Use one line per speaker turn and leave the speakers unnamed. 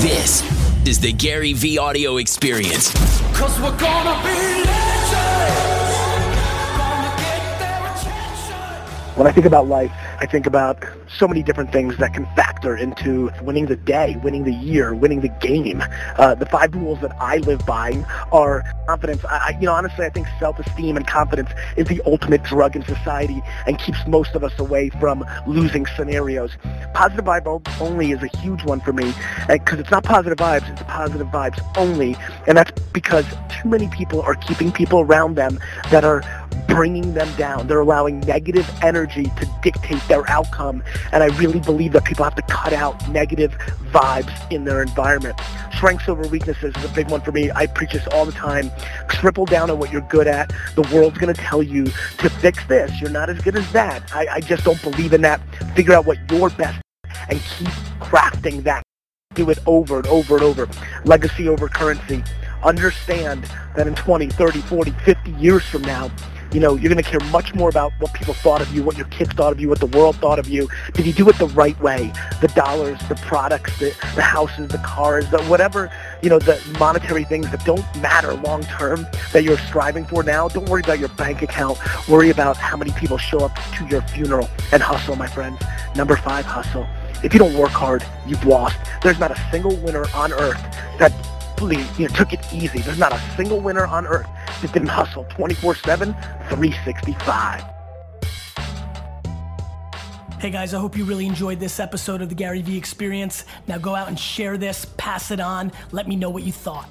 This is the Gary Vee audio experience. Cause we're gonna be
When I think about life, I think about so many different things that can factor into winning the day, winning the year, winning the game. Uh, the five rules that I live by are confidence. I, you know, honestly, I think self-esteem and confidence is the ultimate drug in society and keeps most of us away from losing scenarios. Positive vibes only is a huge one for me because it's not positive vibes, it's positive vibes only. And that's because too many people are keeping people around them that are bringing them down. They're allowing negative energy to dictate their outcome. And I really believe that people have to cut out negative vibes in their environment. Strengths over weaknesses is a big one for me. I preach this all the time. Triple down on what you're good at. The world's going to tell you to fix this. You're not as good as that. I, I just don't believe in that. Figure out what you're best and keep crafting that. Do it over and over and over. Legacy over currency. Understand that in 20, 30, 40, 50 years from now, you know, you're going to care much more about what people thought of you, what your kids thought of you, what the world thought of you. Did you do it the right way? The dollars, the products, the, the houses, the cars, the whatever, you know, the monetary things that don't matter long term that you're striving for now. Don't worry about your bank account. Worry about how many people show up to your funeral and hustle, my friends. Number five, hustle. If you don't work hard, you've lost. There's not a single winner on earth that you know, took it easy. There's not a single winner on earth didn't hustle 24-7, 365.
Hey guys, I hope you really enjoyed this episode of the Gary Vee Experience. Now go out and share this, pass it on, let me know what you thought.